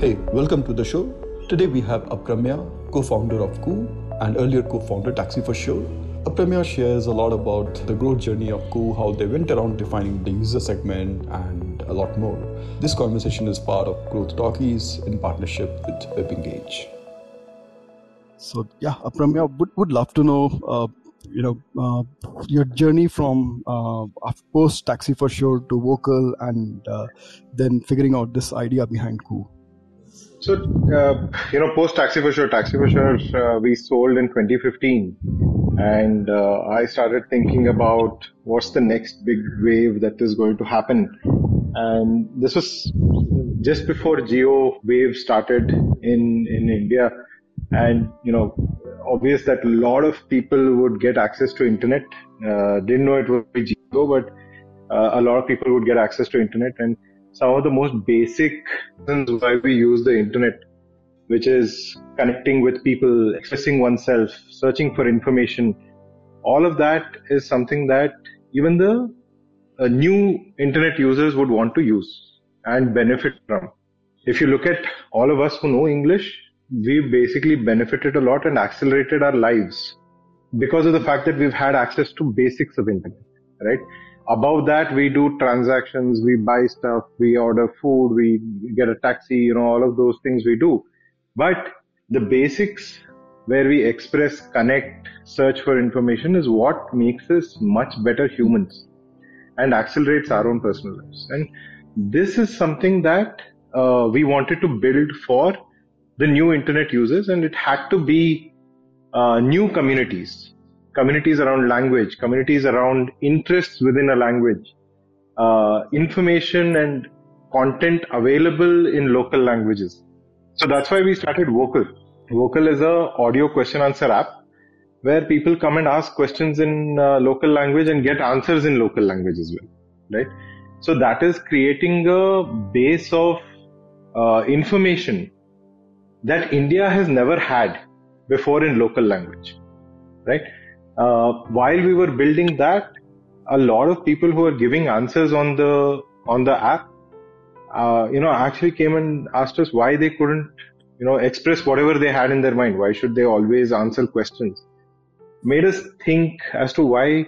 Hey, welcome to the show. Today we have Aprameya, co-founder of Koo and earlier co-founder Taxi for Sure. Aprameya shares a lot about the growth journey of Koo, how they went around defining the user segment, and a lot more. This conversation is part of Growth Talkies in partnership with WebEngage. So yeah, Aprameya would, would love to know, uh, you know, uh, your journey from uh, post Taxi for Sure to Vokal, and uh, then figuring out this idea behind Koo. So, uh, you know, post Taxi for Sure, Taxi for Sure, uh, we sold in 2015. And uh, I started thinking about what's the next big wave that is going to happen. And this was just before Jio wave started in, in India. And, you know, obvious that a lot of people would get access to internet. Uh, didn't know it would be Jio, but uh, a lot of people would get access to internet. And some of the most basic reasons why we use the internet, which is connecting with people, expressing oneself, searching for information. All of that is something that even the uh, new internet users would want to use and benefit from. If you look at all of us who know English, we've basically benefited a lot and accelerated our lives because of the fact that we've had access to basics of internet, right? Above that we do transactions we buy stuff we order food we get a taxi you know all of those things we do. But the basics where we express connect search for information is what makes us much better humans and accelerates our own personal lives. And this is something that uh, we wanted to build for the new internet users and it had to be uh, new communities communities around language, communities around interests within a language, uh, information and content available in local languages. So that's why we started Vokal. Vokal is a audio question answer app where people come and ask questions in uh, local language and get answers in local language as well, right? So that is creating a base of uh, information that India has never had before in local language, right? Uh, while we were building that, a lot of people who were giving answers on the on the app, uh, you know, actually came and asked us why they couldn't, you know, express whatever they had in their mind. Why should they always answer questions? Made us think as to why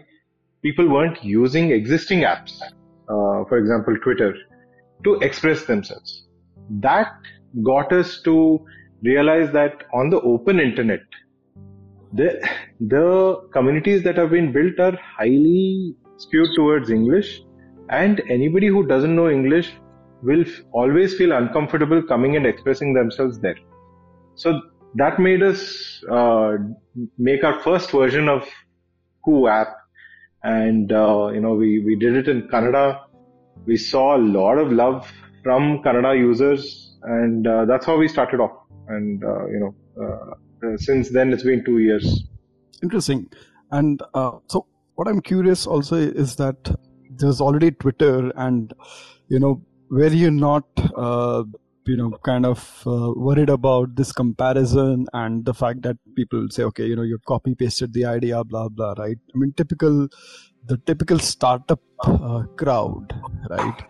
people weren't using existing apps, uh, for example, Twitter, to express themselves. That got us to realize that on the open internet, the the communities that have been built are highly skewed towards English, and anybody who doesn't know English will f- always feel uncomfortable coming and expressing themselves there. So that made us uh, make our first version of Koo app, and uh, you know we we did it in Kannada. We saw a lot of love from Kannada users, and uh, that's how we started off. And uh, you know uh, since then, it's been two years. Interesting. And uh, so, what I'm curious also is that there's already Twitter, and you know, were you're not, uh, you know, kind of uh, worried about this comparison and the fact that people say, okay, you know, you copy pasted the idea, blah blah, right? I mean, typical, the typical startup uh, crowd, right?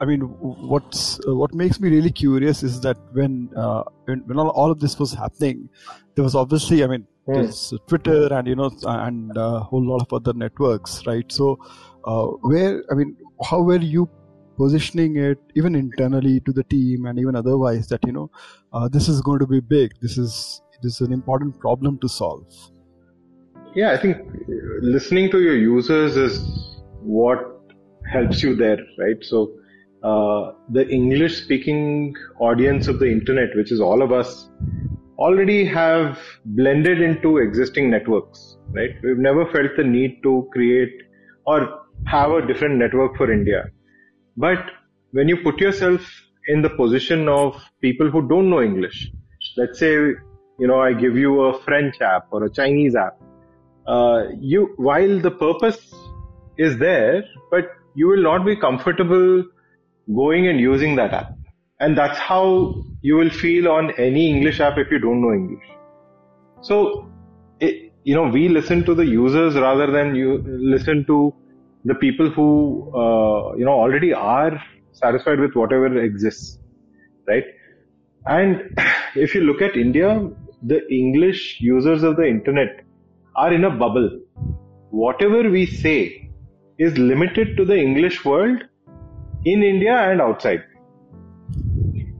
I mean, what's uh, what makes me really curious is that when uh, when, when all, of this was happening, there was obviously, I mean, mm. there's Twitter and you know and a uh, whole lot of other networks, right? So, uh, where I mean, how were you positioning it, even internally to the team and even otherwise, that you know, uh, this is going to be big. This is this is an important problem to solve. Yeah, I think listening to your users is what helps you there, right? So uh, the English speaking audience of the internet, which is all of us, already have blended into existing networks, right? We've never felt the need to create or have a different network for India. But when you put yourself in the position of people who don't know English, let's say, you know, I give you a French app or a Chinese app, uh, you, while the purpose is there, but you will not be comfortable going and using that app. And that's how you will feel on any English app if you don't know English. So, it, you know, we listen to the users rather than you listen to the people who, uh, you know, already are satisfied with whatever exists, right? And if you look at India, the English users of the internet are in a bubble. Whatever we say is limited to the English world in India and outside.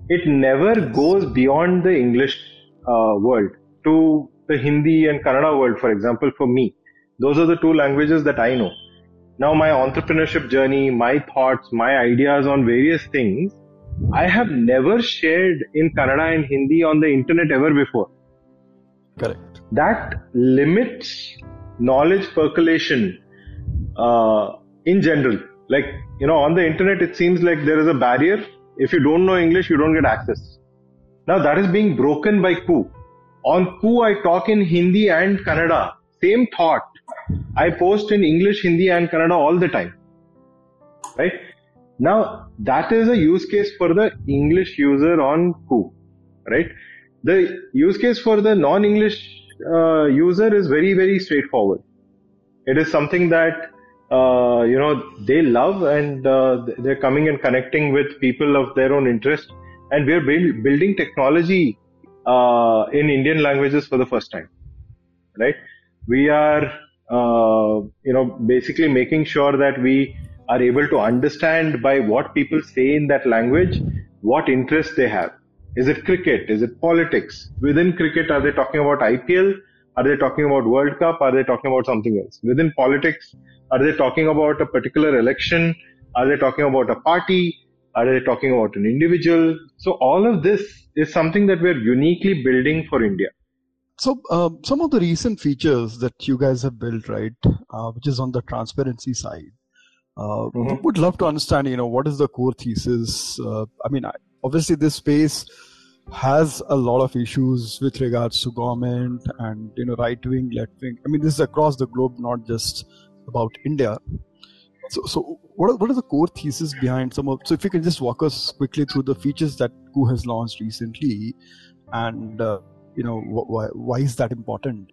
It never goes beyond the English uh, world to the Hindi and Kannada world, for example, for me. Those are the two languages that I know. Now, my entrepreneurship journey, my thoughts, my ideas on various things, I have never shared in Kannada and Hindi on the internet ever before. Correct. That limits knowledge percolation uh, in general. Like, you know, on the internet, it seems like there is a barrier. If you don't know English, you don't get access. Now, that is being broken by Koo. On Koo, I talk in Hindi and Kannada. Same thought. I post in English, Hindi, and Kannada all the time. Right? Now, that is a use case for the English user on Koo. Right? The use case for the non English uh, user is very, very straightforward. It is something that uh, you know they love and uh, they're coming and connecting with people of their own interest. And we're build, building technology uh, in indian languages for the first time right? We are uh, you know basically making sure that we are able to understand by what people say in that language what interest they have. Is it cricket? Is it politics? Within cricket are they talking about ipl are they talking about World Cup? Are they talking about something else? Within politics, are they talking about a particular election? Are they talking about a party? Are they talking about an individual? So all of this is something that we're uniquely building for India. So uh, some of the recent features that you guys have built, right, uh, which is on the transparency side, uh, mm-hmm. would love to understand. You know, what is the core thesis? Uh, I mean, obviously this space has a lot of issues with regards to government and you know right wing left wing. I mean this is across the globe not just about india. So, so what, are, what are the core thesis behind some of so if you can just walk us quickly through the features that Koo has launched recently and uh, you know why, why is that important?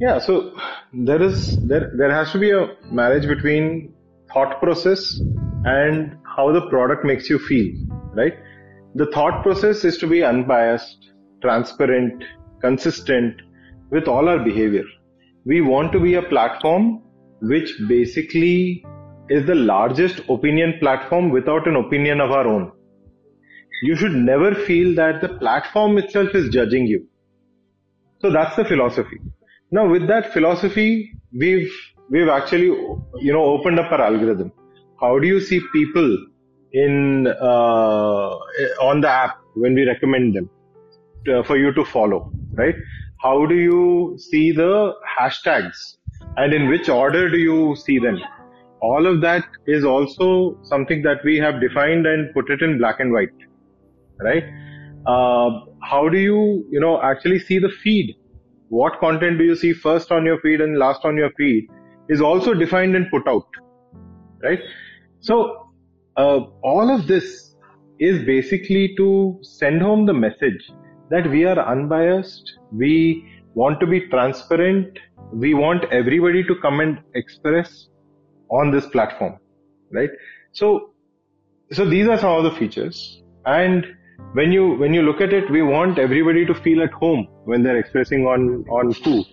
Yeah so there is there there has to be a marriage between thought process and how the product makes you feel right the thought process is to be unbiased, transparent, consistent with all our behavior. We want to be a platform which basically is the largest opinion platform without an opinion of our own. You should never feel that the platform itself is judging you. So that's the philosophy. Now with that philosophy, we've, we've actually, you know, opened up our algorithm. How do you see people in uh, on the app when we recommend them to, for you to follow, right? How do you see the hashtags and in which order do you see them? All of that is also something that we have defined and put it in black and white, right? Uh, how do you, you know, actually see the feed? What content do you see first on your feed and last on your feed is also defined and put out, right? So uh, all of this is basically to send home the message that we are unbiased, we want to be transparent, we want everybody to come and express on this platform, right? So, so these are some of the features. And when you when you look at it, we want everybody to feel at home when they're expressing on on Koo.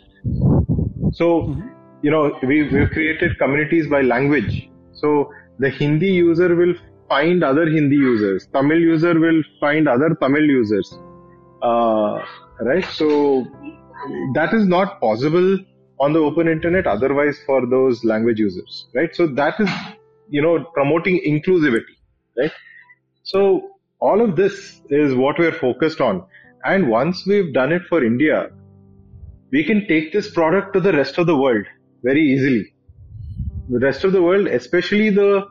So, mm-hmm. you know, we we've created communities by language. So the Hindi user will find other Hindi users, Tamil user will find other Tamil users, uh, right? So that is not possible on the open internet otherwise for those language users, right? So that is, you know, promoting inclusivity, right? So all of this is what we're focused on. And once we've done it for India, we can take this product to the rest of the world very easily the rest of the world, especially the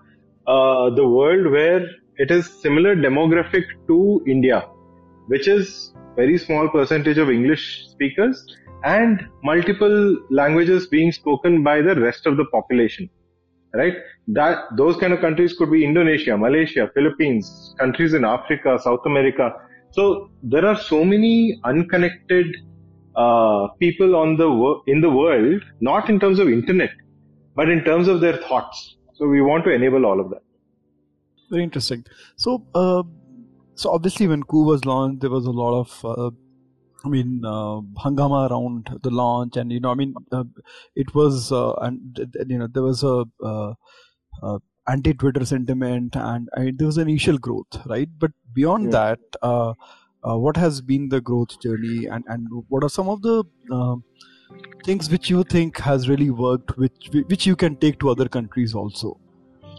uh, the world where it is similar demographic to India, which is very small percentage of English speakers and multiple languages being spoken by the rest of the population right? That those kind of countries could be indonesia malaysia philippines countries in africa south america. So there are so many unconnected uh, people on the in the world not in terms of internet but in terms of their thoughts. So we want to enable all of that. Very interesting. So, uh, so obviously when Koo was launched, there was a lot of uh, I mean, uh, hangama around the launch, and you know, I mean, uh, it was, uh, and you know, there was a uh, uh, anti-Twitter sentiment, and I mean, there was an initial growth, right? But beyond yeah. that, uh, what has been the growth journey, and and what are some of the things which you think has really worked, which which you can take to other countries also?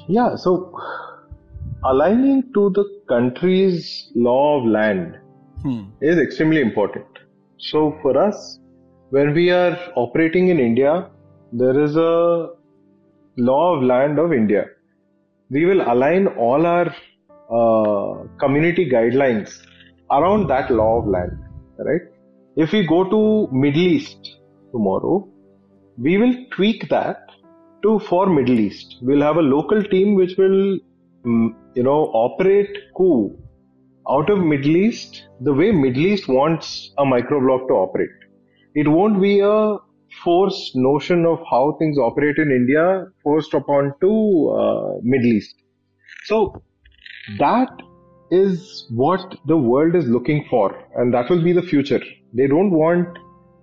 Yeah, so aligning to the country's law of land hmm. is extremely important. So for us, when we are operating in India, there is a law of land of India. We will align all our uh, community guidelines around that law of land, right? If we go to Middle East tomorrow, we will tweak that to for Middle East. We'll have a local team which will, mm, you know, operate Koo out of Middle East the way Middle East wants a microblog to operate. It won't be a forced notion of how things operate in India forced upon to uh, Middle East. So that is what the world is looking for, and that will be the future. They don't want,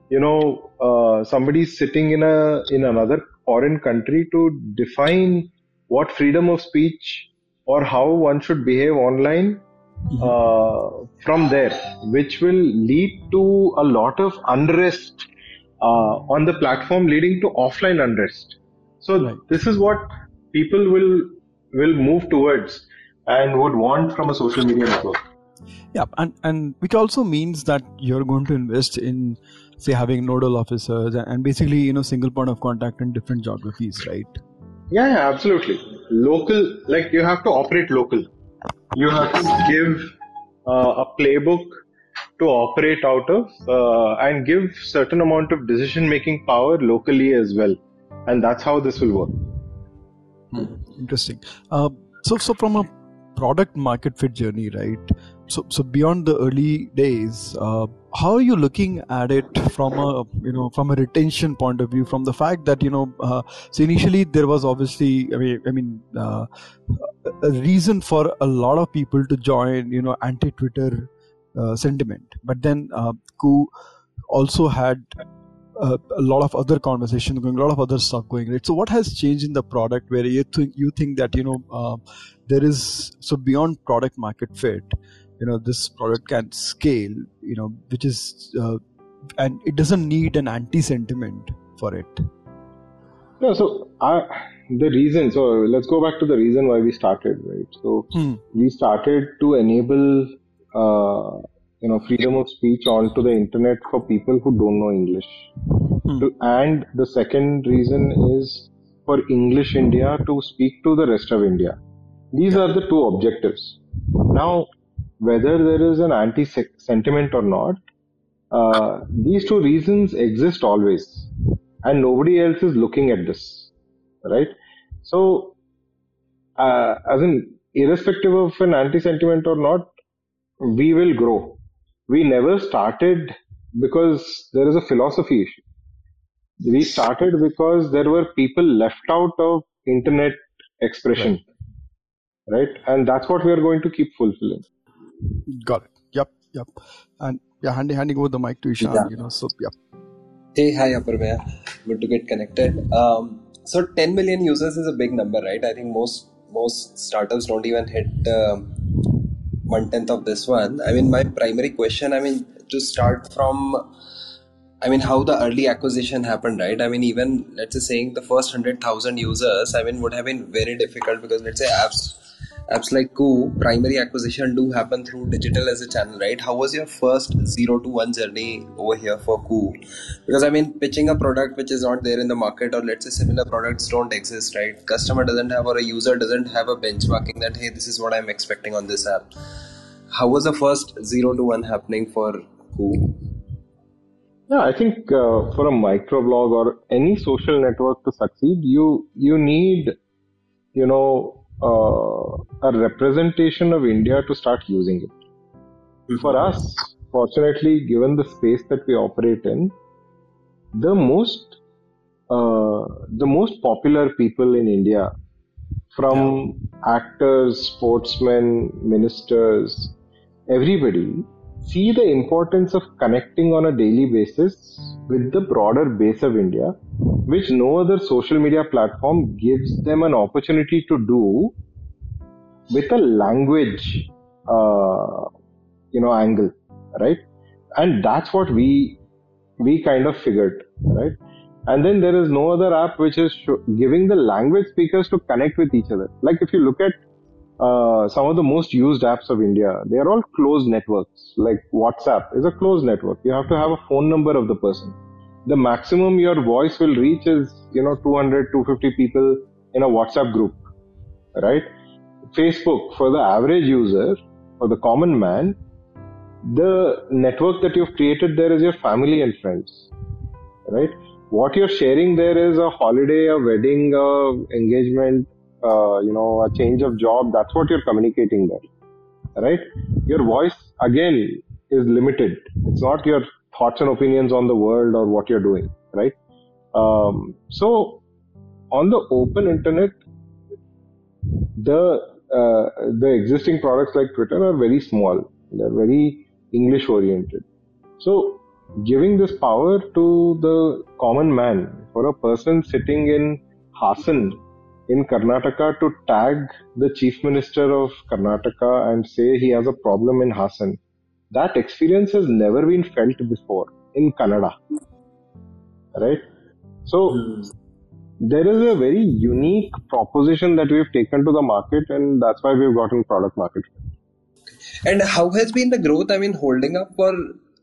you know, uh, somebody sitting in a in another foreign country to define what freedom of speech or how one should behave online Mm-hmm. Uh, from there, which will lead to a lot of unrest uh, on the platform, leading to offline unrest. So right. this is what people will will move towards and would want from a social media network. Yeah, and and which also means that you're going to invest in say having nodal officers and basically you know single point of contact in different geographies, right? Yeah, yeah, absolutely. Local, like you have to operate local you have to give uh, a playbook to operate out of uh, and give certain amount of decision making power locally as well and that's how this will work hmm. interesting uh, so so from a product market fit journey right so so beyond the early days uh, how are you looking at it from a you know from a retention point of view from the fact that you know uh, so initially there was obviously i mean i mean uh, a reason for a lot of people to join you know anti twitter uh, sentiment but then uh, Koo also had uh, a lot of other conversations going, a lot of other stuff going. Right. So, what has changed in the product where you think you think that you know uh, there is so beyond product market fit, you know this product can scale you know which is uh, and it doesn't need an anti sentiment for it. No so I, the reason so let's go back to the reason why we started right? So hmm. we started to enable uh, you know freedom of speech onto the internet for people who don't know english. Hmm. to, and the second reason is for english india to speak to the rest of india. These are the two objectives. Now whether there is an anti sentiment or not, uh, these two reasons exist always, and nobody else is looking at this, right? So, uh, as in, irrespective of an anti sentiment or not, we will grow. We never started because there is a philosophy issue. We started because there were people left out of internet expression, right? right? And that's what we are going to keep fulfilling. Got it. Yep. Yep. And yeah, handing handing over the mic to Ishan. Yeah. You know. So yep. Hey, hi, Aparmaya. Good to get connected. Um, so 10 million users is a big number, right? I think most most startups don't even hit uh, one tenth of this one. I mean, my primary question. I mean, to start from. I mean, how the early acquisition happened, right? I mean, even let's say saying the first hundred thousand users, I mean, would have been very difficult because let's say apps apps like Koo, primary acquisition do happen through digital as a channel, right? How was your first zero to one journey over here for Koo? Because I mean, pitching a product which is not there in the market, or let's say similar products don't exist, right? Customer doesn't have, or a user doesn't have a benchmarking that hey, this is what I'm expecting on this app. How was the first zero to one happening for Koo? Yeah, I think uh, for a microblog or any social network to succeed, you you need, you know, uh, a representation of India to start using it. Mm-hmm. For us, fortunately, given the space that we operate in, the most uh, the most popular people in India, from yeah. actors, sportsmen, ministers, everybody see the importance of connecting on a daily basis with the broader base of India, which no other social media platform gives them an opportunity to do with a language, uh, you know, angle, right? And that's what we we kind of figured, right? And then there is no other app which is giving the language speakers to connect with each other. Like if you look at uh, some of the most used apps of India, they are all closed networks. Like WhatsApp is a closed network. You have to have a phone number of the person. The maximum your voice will reach is, you know, 200, 250 people in a WhatsApp group, right? Facebook, for the average user, for the common man, the network that you've created there is your family and friends, right? What you're sharing there is a holiday, a wedding, a engagement, uh, you know, a change of job. That's what you're communicating there, right? Your voice again is limited. It's not your thoughts and opinions on the world or what you're doing, right? Um, so on the open internet, the uh, the existing products like Twitter are very small. They're very English oriented. So giving this power to the common man, for a person sitting in Hassan in Karnataka to tag the chief minister of Karnataka and say he has a problem in Hassan. That experience has never been felt before in Kannada. Right? So, hmm. there is a very unique proposition that we've taken to the market, and that's why we've gotten product market And how has been the growth? I mean, holding up for,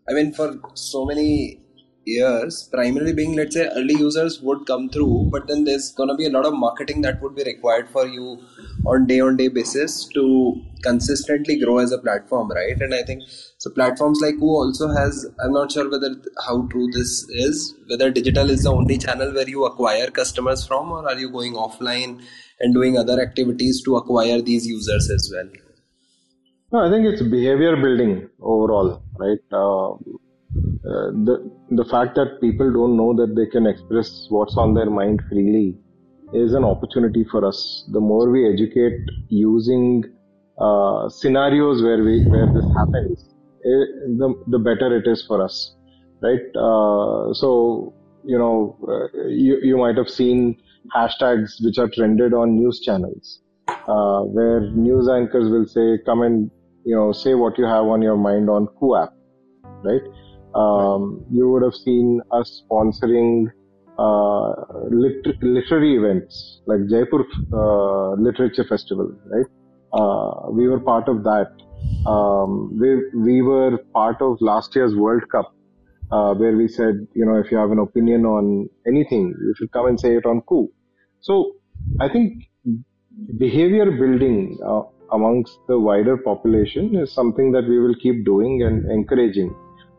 I mean, for so many years primarily being let's say early users would come through but then there's to be a lot of marketing that would be required for you on day on day basis to consistently grow as a platform right and i think so platforms like Koo also has i'm not sure whether how true this is whether digital is the only channel where you acquire customers from or are you going offline and doing other activities to acquire these users as well no, I think it's behavior building overall, right? Uh, uh, the the fact that people don't know that they can express what's on their mind freely is an opportunity for us. The more we educate using uh, scenarios where we where this happens, it, eh, the the better it is for us, right? Uh, so you know, uh, you you might have seen hashtags which are trended on news channels, uh, where news anchors will say, "Come and you know, say what you have on your mind on Koo app," right? Um, you would have seen us sponsoring uh, lit- literary events like Jaipur uh, Literature Festival, right? Uh, we were part of that. Um, we, we were part of last year's World Cup, uh, where we said, you know, if you have an opinion on anything, you should come and say it on Koo. So I think behavior building uh, amongst the wider population is something that we will keep doing and encouraging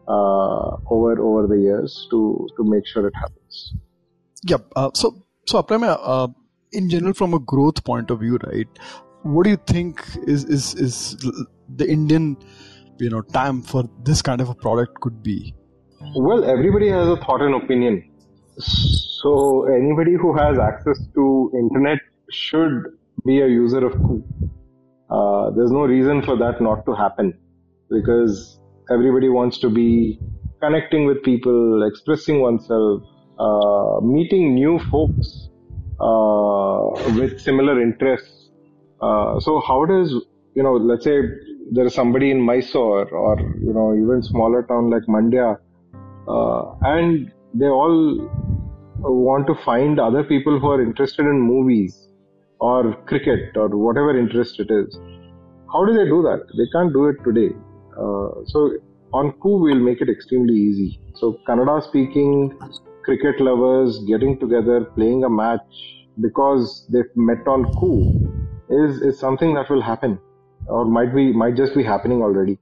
uh, over over the years to to make sure it happens. Yeah. Uh, so so Aprame, uh, in general, from a growth point of view, right? What do you think is is is the Indian you know time for this kind of a product could be? Well, everybody has a thought and opinion. So anybody who has access to internet should be a user of Koo. Uh, there's no reason for that not to happen because everybody wants to be connecting with people, expressing oneself, uh, meeting new folks uh, with similar interests. Uh, so how does you know? Let's say there is somebody in Mysore or you know even smaller town like Mandya, uh, and they all want to find other people who are interested in movies or cricket or whatever interest it is. How do they do that? They can't do it today. Uh, so on Koo, we'll make it extremely easy. So Kannada speaking cricket lovers getting together, playing a match because they've met on Koo is, is something that will happen or might be, might just be happening already.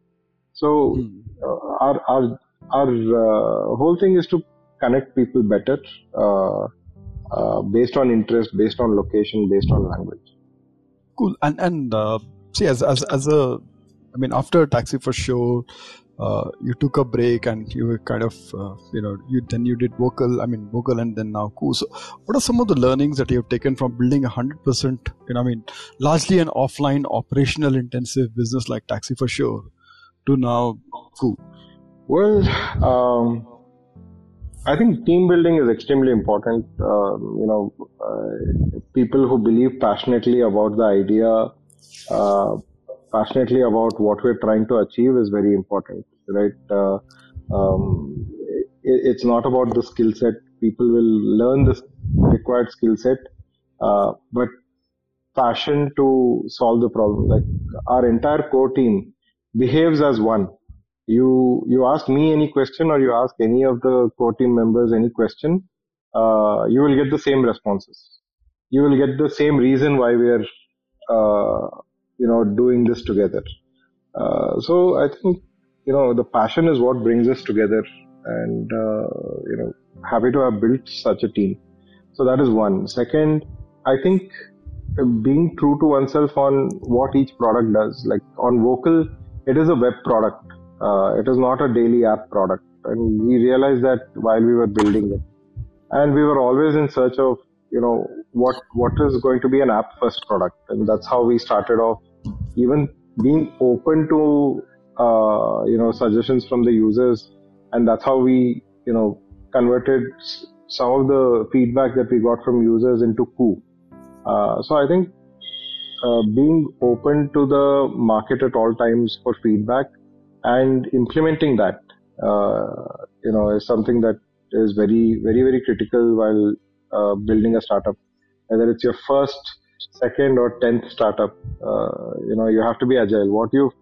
So hmm. uh, our, our, our uh, whole thing is to connect people better, uh, uh, based on interest, based on location, based on language. Cool. And, and, uh, see, as, as, as a, I mean, after Taxi for Sure, uh, you took a break and you were kind of, uh, you know, you then you did Vokal, I mean, Vokal and then now Koo. So, what are some of the learnings that you have taken from building a hundred percent, you know, I mean, largely an offline operational intensive business like Taxi for Sure? to now Koo? Well, um, I think team building is extremely important. Um, you know, uh, people who believe passionately about the idea, uh, passionately about what we're trying to achieve is very important, right? Uh, um, it, it's not about the skill set. People will learn the required skill set, uh, but passion to solve the problem. Like our entire core team behaves as one you you ask me any question or you ask any of the core team members any question, uh, you will get the same responses. You will get the same reason why we are, uh, you know, doing this together. Uh, so I think you know the passion is what brings us together, and uh, you know, happy to have built such a team. So that is one. Second, I think being true to oneself on what each product does. Like on Vokal, it is a web product uh, it is not a daily app product. And we realized that while we were building it. And we were always in search of, you know, what what is going to be an app first product. And that's how we started off, even being open to, uh, you know, suggestions from the users. And that's how we, you know, converted some of the feedback that we got from users into Koo. Uh, so I think uh, being open to the market at all times for feedback and implementing that uh, you know is something that is very very very critical while uh, building a startup whether it's your first second or tenth startup uh, you know you have to be agile what you've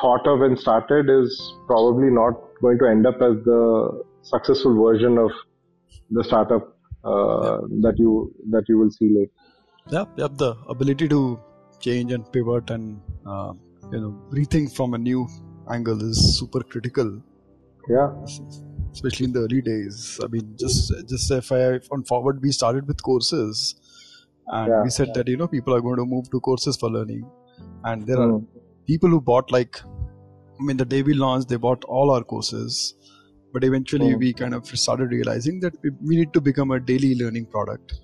thought of and started is probably not going to end up as the successful version of the startup uh, that you that you will see later yep yep the ability to change and pivot and uh, you know rethink from a new angle is super critical. Yeah. Especially in the early days. I mean, just just if I on forward, we started with courses, and yeah. we said that you know people are going to move to courses for learning, and there mm. are hmm. people who bought like, I mean, the day we launched, they bought all our courses, but eventually mm. we kind of started realizing that we, we need to become a daily learning product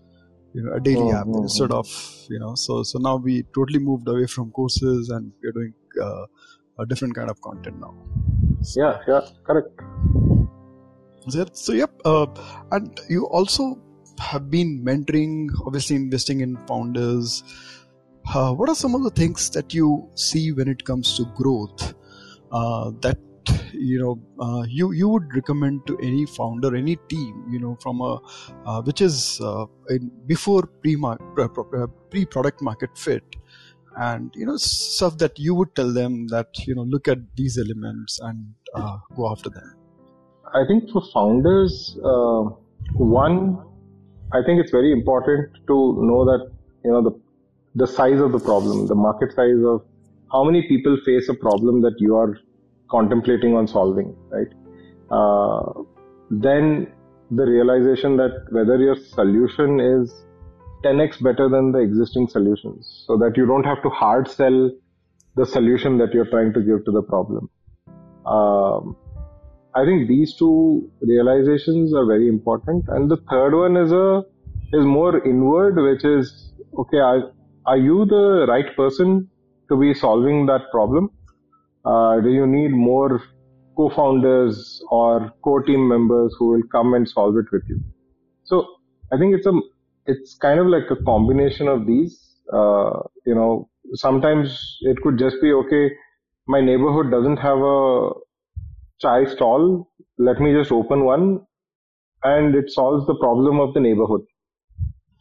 you know a daily mm, app mm, instead of you know so so now we totally moved away from courses and we're doing uh, a different kind of content now. So, yeah, yeah, correct. So, yep, uh, and you also have been mentoring, obviously investing in founders. Uh, what are some of the things that you see when it comes to growth uh, that you know uh, you you would recommend to any founder any team you know from a uh, which is uh, in, before pre pre product market fit and you know stuff that you would tell them that you know look at these elements and uh, go after them i think for founders one i think it's very important to know that you know the the size of the problem the market size of how many people face a problem that you are contemplating on solving right uh, then the realization that whether your solution is 10x better than the existing solutions so that you don't have to hard sell the solution that you're trying to give to the problem. Um, I think these two realizations are very important. And the third one is a is more inward, which is okay. Are, are you the right person to be solving that problem? Uh, do you need more co-founders or core team members who will come and solve it with you? So I think it's a it's kind of like a combination of these. Uh, you know, sometimes it could just be okay. My neighborhood doesn't have a chai stall. Let me just open one, and it solves the problem of the neighborhood,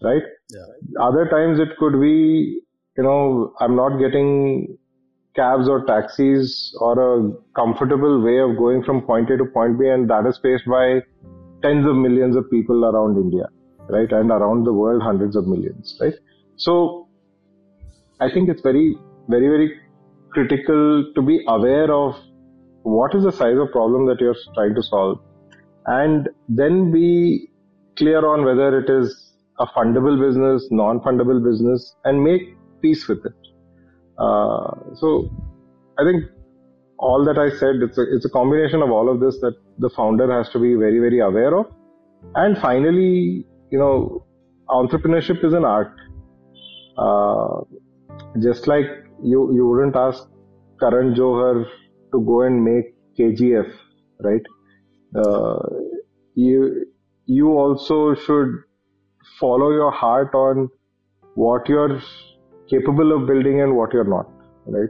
right? Yeah. Other times it could be, you know, I'm not getting cabs or taxis or a comfortable way of going from point A to point B, and that is faced by tens of millions of people around India right? And around the world, hundreds of millions, right? So I think it's very, very, very critical to be aware of what is the size of problem that you're trying to solve and then be clear on whether it is a fundable business, non-fundable business and make peace with it. Uh, so I think all that I said, it's a, it's a combination of all of this that the founder has to be very, very aware of. And finally, you know, entrepreneurship is an art. Uh, just like you, you wouldn't ask Karan Johar to go and make KGF, right? Uh, you you also should follow your heart on what you're capable of building and what you're not, right?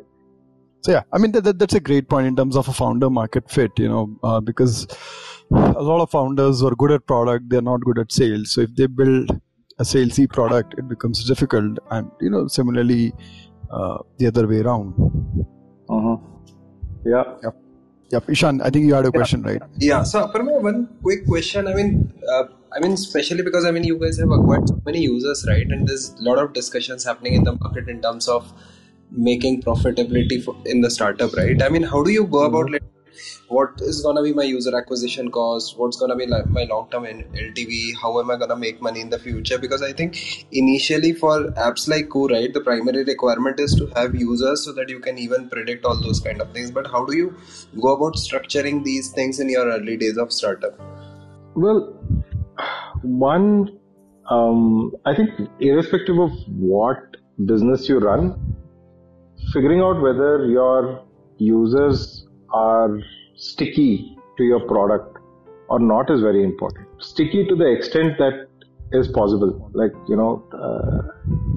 So yeah, I mean that, that, that's a great point in terms of a founder market fit. You know, uh, because a lot of founders are good at product, they're not good at sales. So if they build a salesy product, it becomes difficult. And you know, similarly, uh, the other way around. Uh-huh. Yeah. Yep. Yep. Ishan, I think you had a question, right? Yeah. So, Aparma, one quick question. I mean, uh, I mean, especially because I mean, you guys have acquired so many users, right? And there's a lot of discussions happening in the market in terms of making profitability for, in the startup, right? I mean, how do you go about like, what is gonna be my user acquisition cost? What's gonna be like my long term LTV? How am I gonna make money in the future? Because I think initially for apps like Koo, right, the primary requirement is to have users so that you can even predict all those kind of things. But how do you go about structuring these things in your early days of startup? Well, one, um, I think irrespective of what business you run, figuring out whether your users are sticky to your product or not is very important. Sticky to the extent that is possible. Like, you know, uh,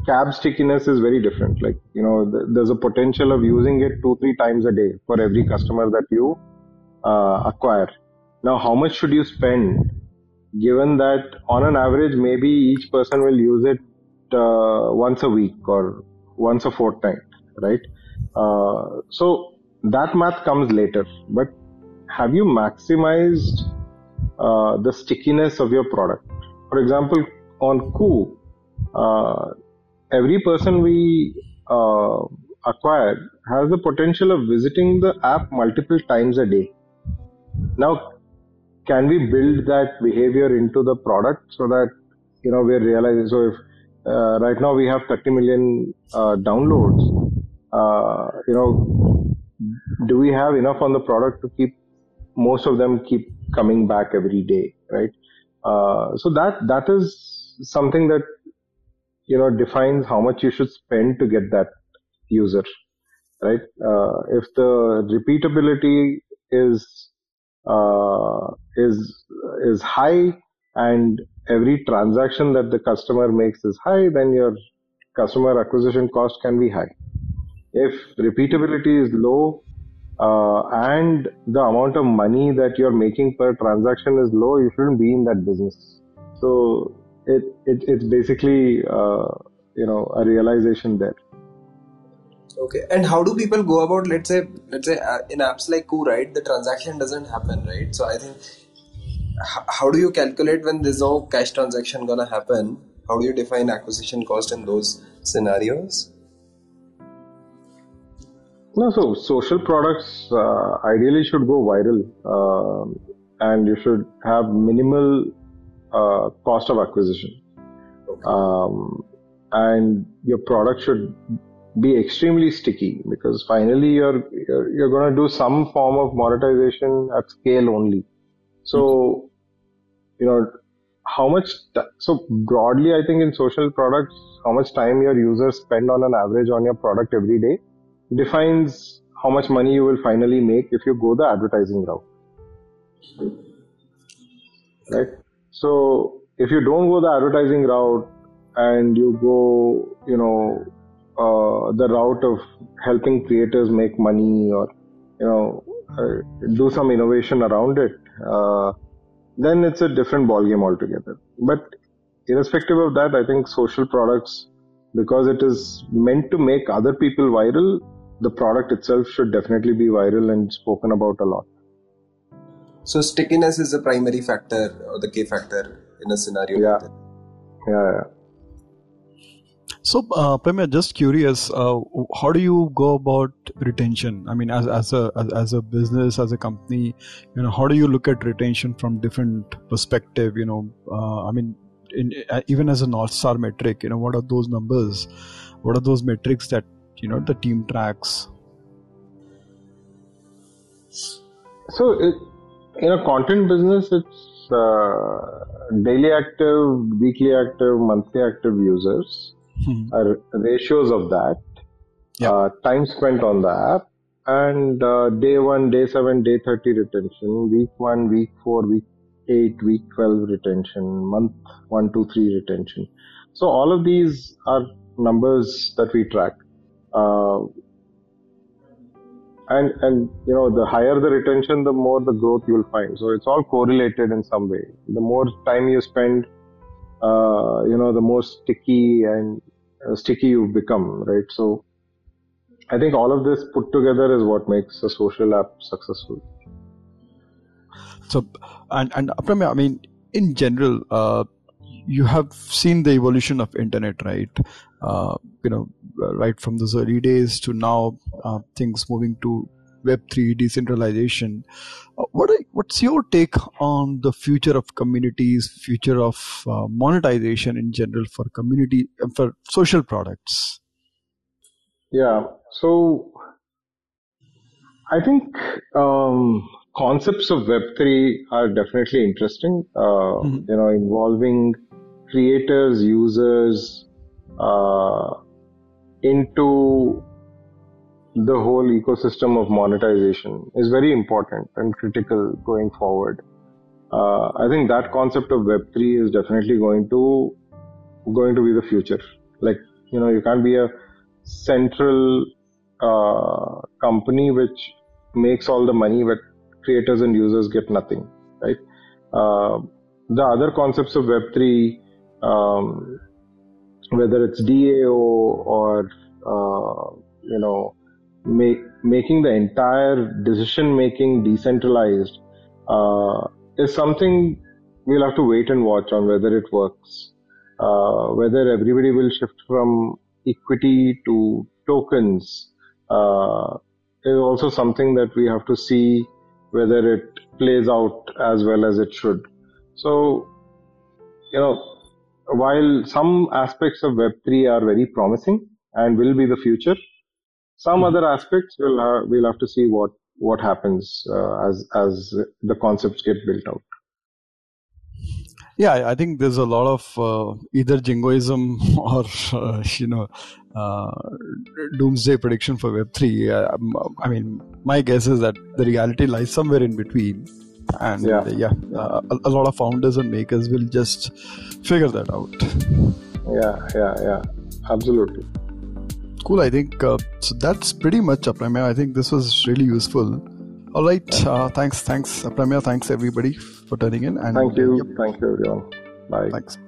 cab stickiness is very different. Like, you know, th- there's a potential of using it two, three times a day for every customer that you uh, acquire. Now, how much should you spend given that on an average, maybe each person will use it uh, once a week or once a fortnight, right? Uh, so that math comes later. But have you maximized uh, the stickiness of your product? For example, on Koo, uh, every person we uh, acquire has the potential of visiting the app multiple times a day. Now, can we build that behavior into the product so that you know we're realizing so if uh, right now we have 30 million uh, downloads uh, you know do we have enough on the product to keep most of them keep coming back every day right uh, so that that is something that you know defines how much you should spend to get that user right uh, if the repeatability is uh, is is high and every transaction that the customer makes is high, then your customer acquisition cost can be high. If repeatability is low uh, and the amount of money that you're making per transaction is low, you shouldn't be in that business. So it, it it's basically uh, you know a realization there. Okay, and how do people go about? Let's say, let's say uh, in apps like Koo, right, the transaction doesn't happen, right? So I think, how do you calculate when there's no cash transaction gonna happen? How do you define acquisition cost in those scenarios? No, so social products uh, ideally should go viral, uh, and you should have minimal uh, cost of acquisition, okay. um, and your product should be extremely sticky because finally you're you're, you're going to do some form of monetization at scale only so mm-hmm. you know how much t- so broadly i think in social products how much time your users spend on an average on your product every day defines how much money you will finally make if you go the advertising route right so if you don't go the advertising route and you go you know uh, the route of helping creators make money or you know uh, do some innovation around it, uh, then it's a different ballgame altogether. But irrespective of that, I think social products, because it is meant to make other people viral, the product itself should definitely be viral and spoken about a lot. So stickiness is the primary factor or the key factor in a scenario. Yeah. Like yeah, yeah. So, uh, Prem, just curious, uh, how do you go about retention? I mean, as, as a as, as, a business, as a company, you know, how do you look at retention from different perspective? You know, uh, I mean, in, uh, even as a north star metric, you know, what are those numbers? What are those metrics that you know the team tracks? So, it, in a content business, it's uh, daily active, weekly active, monthly active users hmm. are ratios of that, yeah. uh, time spent on the app, and uh, day one, day seven, day 30 retention, week one, week four, week eight, week 12 retention, month one, two, three retention. So all of these are numbers that we track. Uh, and and you know the higher the retention the more the growth you will find. So it's all correlated in some way. The more time you spend uh, you know the more sticky and uh, sticky you become right? So i think all of this put together is what makes a social app successful. So and and i mean in general uh, you have seen the evolution of internet right uh, you know right from those early days to now uh, things moving to web3 decentralization uh, what are, what's your take on the future of communities future of uh, monetization in general for community uh, for social products yeah so i think um, concepts of web3 are definitely interesting mm-hmm. you know involving creators, users uh, into the whole ecosystem of monetization is very important and critical going forward. Uh, I think that concept of Web3 is definitely going to going to be the future. Like you know, you can't be a central uh, company which makes all the money, but creators and users get nothing, right? Uh, the other concepts of Web3 um, whether it's DAO or uh, you know make, making the entire decision making decentralized uh, is something we'll have to wait and watch on whether it works. Uh, whether everybody will shift from equity to tokens uh, is also something that we have to see whether it plays out as well as it should. So, you know, while some aspects of Web3 are very promising and will be the future, some other aspects will have, we'll have to see what what happens uh, as as the concepts get built out. Yeah, I think there's a lot of uh, either jingoism or uh, you know uh, doomsday prediction for Web three. Uh, I mean, my guess is that the reality lies somewhere in between and yeah, yeah uh, a, a, lot of founders and makers will just figure that out. Yeah yeah yeah. Absolutely. Cool i think uh, so that's pretty much Aprameya. i think this was really useful. All right uh, thanks thanks Aprameya. thanks everybody for turning in and thank you. yep. thank you everyone. Bye. Thanks